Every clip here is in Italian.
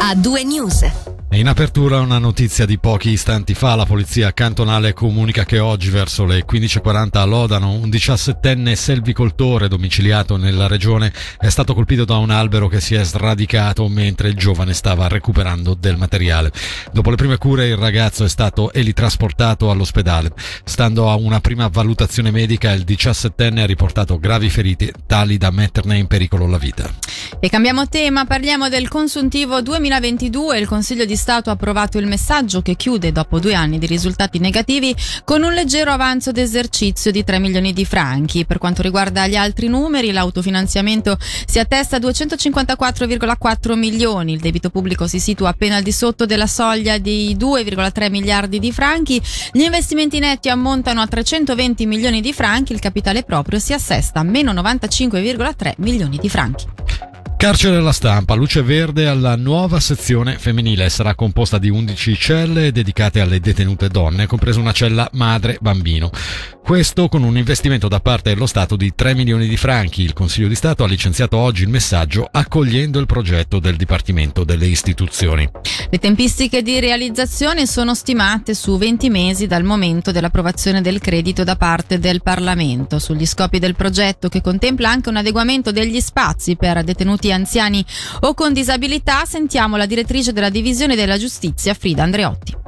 a due news. In apertura una notizia di pochi istanti fa, la polizia cantonale comunica che oggi verso le 15.40 a Lodano un 17enne selvicoltore domiciliato nella regione è stato colpito da un albero che si è sradicato mentre il giovane stava recuperando del materiale. Dopo le prime cure il ragazzo è stato elitrasportato all'ospedale. Stando a una prima valutazione medica il 17enne ha riportato gravi ferite tali da metterne in pericolo la vita. E cambiamo tema, parliamo del consuntivo 2022. Il Consiglio di Stato approvato il messaggio che chiude dopo due anni di risultati negativi con un leggero avanzo d'esercizio di 3 milioni di franchi. Per quanto riguarda gli altri numeri, l'autofinanziamento si attesta a 254,4 milioni, il debito pubblico si situa appena al di sotto della soglia di 2,3 miliardi di franchi, gli investimenti netti ammontano a 320 milioni di franchi, il capitale proprio si assesta a meno 95,3 milioni di franchi. Carcere alla stampa, luce verde alla nuova sezione femminile. Sarà composta di 11 celle dedicate alle detenute donne, compresa una cella madre-bambino. Questo con un investimento da parte dello Stato di 3 milioni di franchi. Il Consiglio di Stato ha licenziato oggi il messaggio accogliendo il progetto del Dipartimento delle Istituzioni. Le tempistiche di realizzazione sono stimate su 20 mesi dal momento dell'approvazione del credito da parte del Parlamento. Sugli scopi del progetto, che contempla anche un adeguamento degli spazi per detenuti anziani o con disabilità, sentiamo la direttrice della Divisione della Giustizia, Frida Andreotti.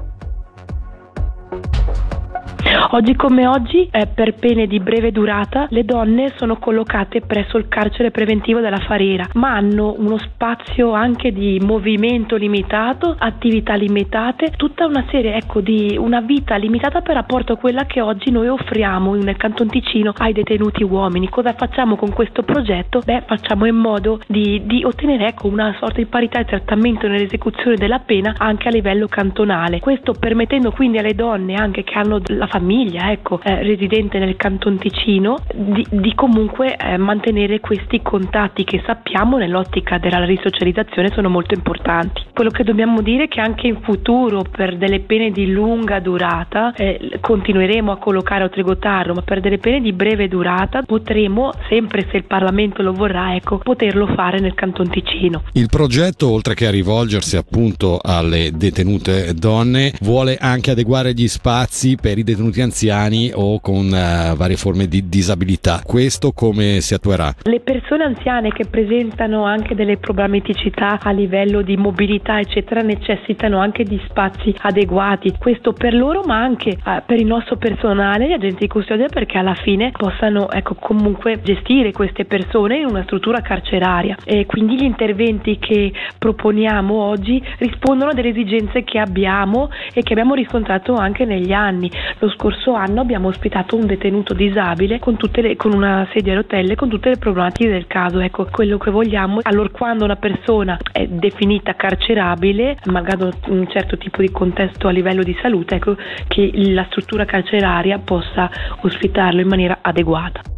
Oggi come oggi, eh, per pene di breve durata, le donne sono collocate presso il carcere preventivo della Farera, ma hanno uno spazio anche di movimento limitato, attività limitate, tutta una serie ecco, di una vita limitata per rapporto a quella che oggi noi offriamo nel Canton Ticino ai detenuti uomini. Cosa facciamo con questo progetto? Beh, facciamo in modo di, di ottenere ecco, una sorta di parità di trattamento nell'esecuzione della pena anche a livello cantonale. Questo permettendo quindi alle donne anche che hanno la famiglia, ecco, eh, residente nel Canton Ticino, di, di comunque eh, mantenere questi contatti che sappiamo nell'ottica della risocializzazione sono molto importanti. Quello che dobbiamo dire è che anche in futuro per delle pene di lunga durata eh, continueremo a collocare a Trigotarro, ma per delle pene di breve durata potremo, sempre se il Parlamento lo vorrà, ecco, poterlo fare nel Canton Ticino. Il progetto, oltre che a rivolgersi appunto alle detenute donne, vuole anche adeguare gli spazi per i detenuti anziani o con uh, varie forme di disabilità. Questo come si attuerà? Le persone anziane che presentano anche delle problematicità a livello di mobilità eccetera necessitano anche di spazi adeguati, questo per loro ma anche uh, per il nostro personale, gli agenti di custodia perché alla fine possano ecco, comunque gestire queste persone in una struttura carceraria e quindi gli interventi che proponiamo oggi rispondono a delle esigenze che abbiamo e che abbiamo riscontrato anche negli anni. Lo scorso anno abbiamo ospitato un detenuto disabile con, le, con una sedia a rotelle con tutte le problematiche del caso. Ecco, quello che vogliamo, allora quando una persona è definita carcerabile, magari un certo tipo di contesto a livello di salute, ecco, che la struttura carceraria possa ospitarlo in maniera adeguata.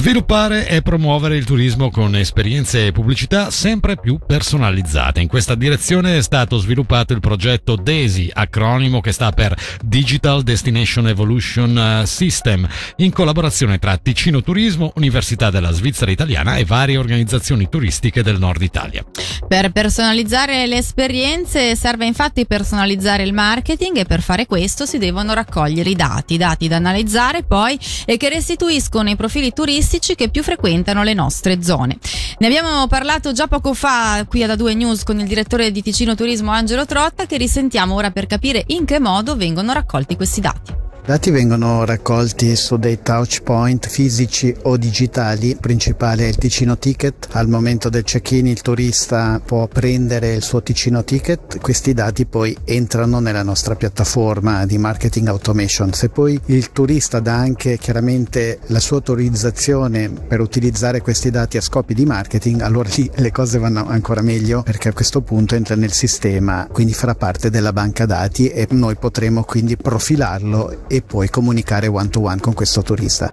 Sviluppare e promuovere il turismo con esperienze e pubblicità sempre più personalizzate. In questa direzione è stato sviluppato il progetto DESI, acronimo che sta per Digital Destination Evolution eh, System, in collaborazione tra Ticino Turismo, Università della Svizzera Italiana e varie organizzazioni turistiche del nord Italia. Per personalizzare le esperienze serve infatti personalizzare il marketing e per fare questo si devono raccogliere i dati, dati da analizzare poi e che restituiscono i profili turistici turistici che più frequentano le nostre zone. Ne abbiamo parlato già poco fa qui ad A2 News con il direttore di Ticino Turismo Angelo Trotta che risentiamo ora per capire in che modo vengono raccolti questi dati. Dati vengono raccolti su dei touch point fisici o digitali, il principale è il Ticino Ticket, al momento del check-in il turista può prendere il suo Ticino Ticket, questi dati poi entrano nella nostra piattaforma di marketing automation. Se poi il turista dà anche chiaramente la sua autorizzazione per utilizzare questi dati a scopi di marketing, allora lì le cose vanno ancora meglio perché a questo punto entra nel sistema, quindi farà parte della banca dati e noi potremo quindi profilarlo e poi comunicare one to one con questo turista.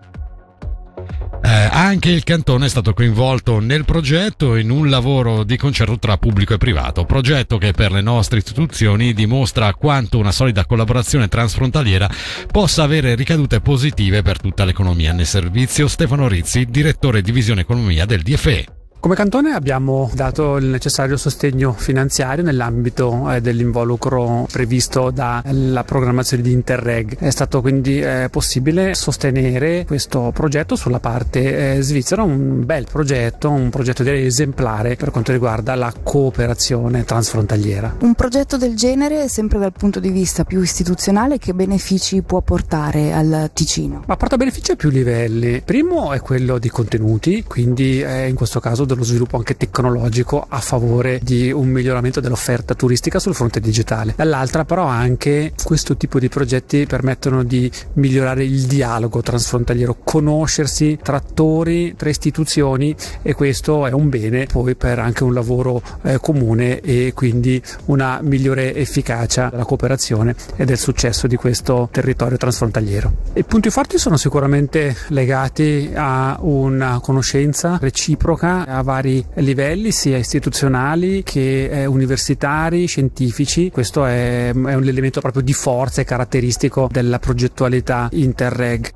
Eh, anche il cantone è stato coinvolto nel progetto in un lavoro di concerto tra pubblico e privato, progetto che per le nostre istituzioni dimostra quanto una solida collaborazione transfrontaliera possa avere ricadute positive per tutta l'economia. Nel servizio Stefano Rizzi, direttore divisione economia del DFE. Come cantone abbiamo dato il necessario sostegno finanziario nell'ambito eh, dell'involucro previsto dalla programmazione di Interreg. È stato quindi eh, possibile sostenere questo progetto sulla parte eh, svizzera, un bel progetto, un progetto direi esemplare per quanto riguarda la cooperazione transfrontaliera. Un progetto del genere, sempre dal punto di vista più istituzionale, che benefici può portare al Ticino? Ma porta benefici a più livelli. Primo è quello di contenuti, quindi in questo caso dello sviluppo anche tecnologico a favore di un miglioramento dell'offerta turistica sul fronte digitale. Dall'altra però anche questo tipo di progetti permettono di migliorare il dialogo transfrontaliero, conoscersi tra attori, tra istituzioni e questo è un bene poi per anche un lavoro eh, comune e quindi una migliore efficacia della cooperazione e del successo di questo territorio transfrontaliero. I punti forti sono sicuramente legati a una conoscenza reciproca a vari livelli, sia istituzionali che eh, universitari, scientifici. Questo è, è un elemento proprio di forza e caratteristico della progettualità Interreg.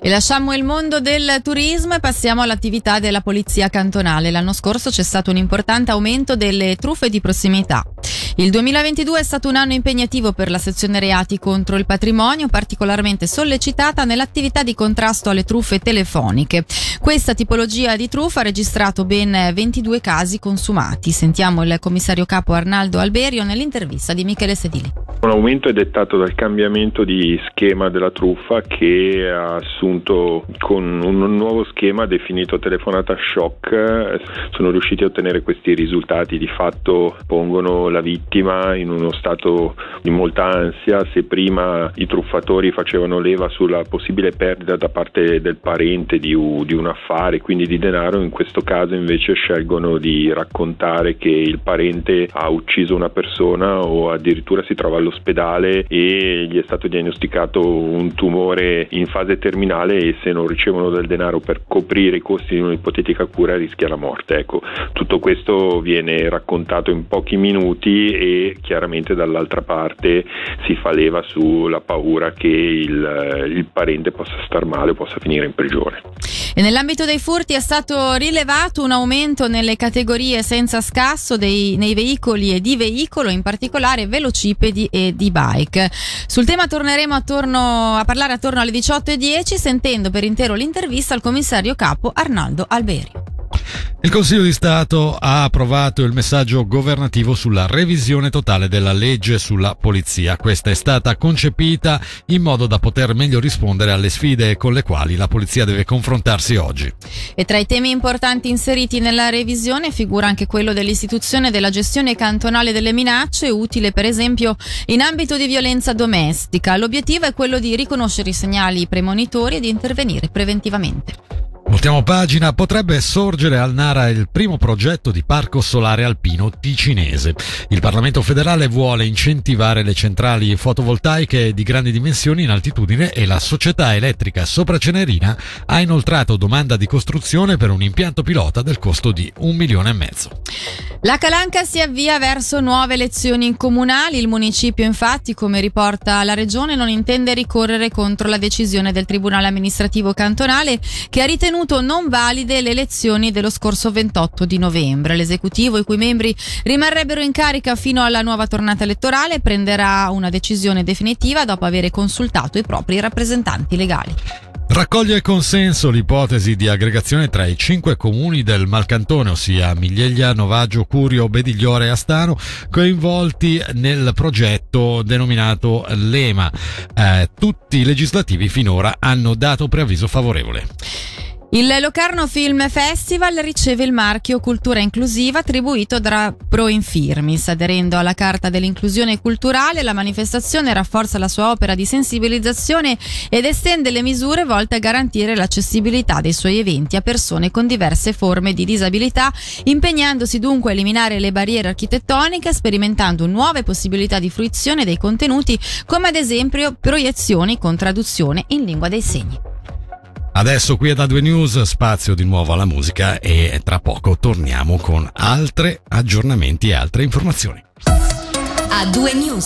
E lasciamo il mondo del turismo e passiamo all'attività della polizia cantonale. L'anno scorso c'è stato un importante aumento delle truffe di prossimità. Il 2022 è stato un anno impegnativo per la sezione reati contro il patrimonio, particolarmente sollecitata nell'attività di contrasto alle truffe telefoniche. Questa tipologia di truffa ha registrato ben 22 casi consumati. Sentiamo il commissario capo Arnaldo Alberio nell'intervista di Michele Sedili. Un aumento è dettato dal cambiamento di schema della truffa che ha assunto con un nuovo schema definito telefonata shock. Sono riusciti a ottenere questi risultati, di fatto pongono la vittima in uno stato di molta ansia. Se prima i truffatori facevano leva sulla possibile perdita da parte del parente di, di un affare, quindi di denaro, in questo caso invece scelgono di raccontare che il parente ha ucciso una persona o addirittura si trova all'ospedale e gli è stato diagnosticato un tumore in fase terminale e se non ricevono del denaro per coprire i costi di un'ipotetica cura rischia la morte. Ecco, tutto questo viene raccontato in pochi minuti e chiaramente dall'altra parte si fa leva sulla paura che il, il parente possa star male o possa finire in prigione. E nell'ambito dei furti è stato rilevato un aumento nelle categorie senza scasso dei, nei veicoli e di veicolo, in particolare velocipedi e di bike. Sul tema torneremo attorno, a parlare attorno alle 18.10 sentendo per intero l'intervista al commissario capo Arnaldo Alberi. Il Consiglio di Stato ha approvato il messaggio governativo sulla revisione totale della legge sulla polizia. Questa è stata concepita in modo da poter meglio rispondere alle sfide con le quali la polizia deve confrontarsi oggi. E tra i temi importanti inseriti nella revisione figura anche quello dell'istituzione della gestione cantonale delle minacce, utile per esempio in ambito di violenza domestica. L'obiettivo è quello di riconoscere i segnali premonitori e di intervenire preventivamente. Voltiamo pagina, potrebbe sorgere al Nara il primo progetto di parco solare alpino ticinese. Il Parlamento federale vuole incentivare le centrali fotovoltaiche di grandi dimensioni in altitudine e la società elettrica Sopra Cenerina ha inoltrato domanda di costruzione per un impianto pilota del costo di un milione e mezzo. La Calanca si avvia verso nuove elezioni comunali. Il municipio, infatti, come riporta la regione, non intende ricorrere contro la decisione del Tribunale amministrativo cantonale che ha ritenuto non valide le elezioni dello scorso 28 di novembre. L'esecutivo, i cui membri rimarrebbero in carica fino alla nuova tornata elettorale, prenderà una decisione definitiva dopo aver consultato i propri rappresentanti legali. Raccoglie consenso l'ipotesi di aggregazione tra i cinque comuni del Malcantone, ossia Miglieglia, Novaggio, Curio, Bedigliore e Astano, coinvolti nel progetto denominato Lema. Eh, tutti i legislativi finora hanno dato preavviso favorevole. Il Locarno Film Festival riceve il marchio Cultura Inclusiva attribuito da Pro Infirmis. Aderendo alla Carta dell'inclusione culturale, la manifestazione rafforza la sua opera di sensibilizzazione ed estende le misure volte a garantire l'accessibilità dei suoi eventi a persone con diverse forme di disabilità, impegnandosi dunque a eliminare le barriere architettoniche, sperimentando nuove possibilità di fruizione dei contenuti, come ad esempio proiezioni con traduzione in lingua dei segni. Adesso qui è da 2 News, spazio di nuovo alla musica e tra poco torniamo con altri aggiornamenti e altre informazioni. A 2 News.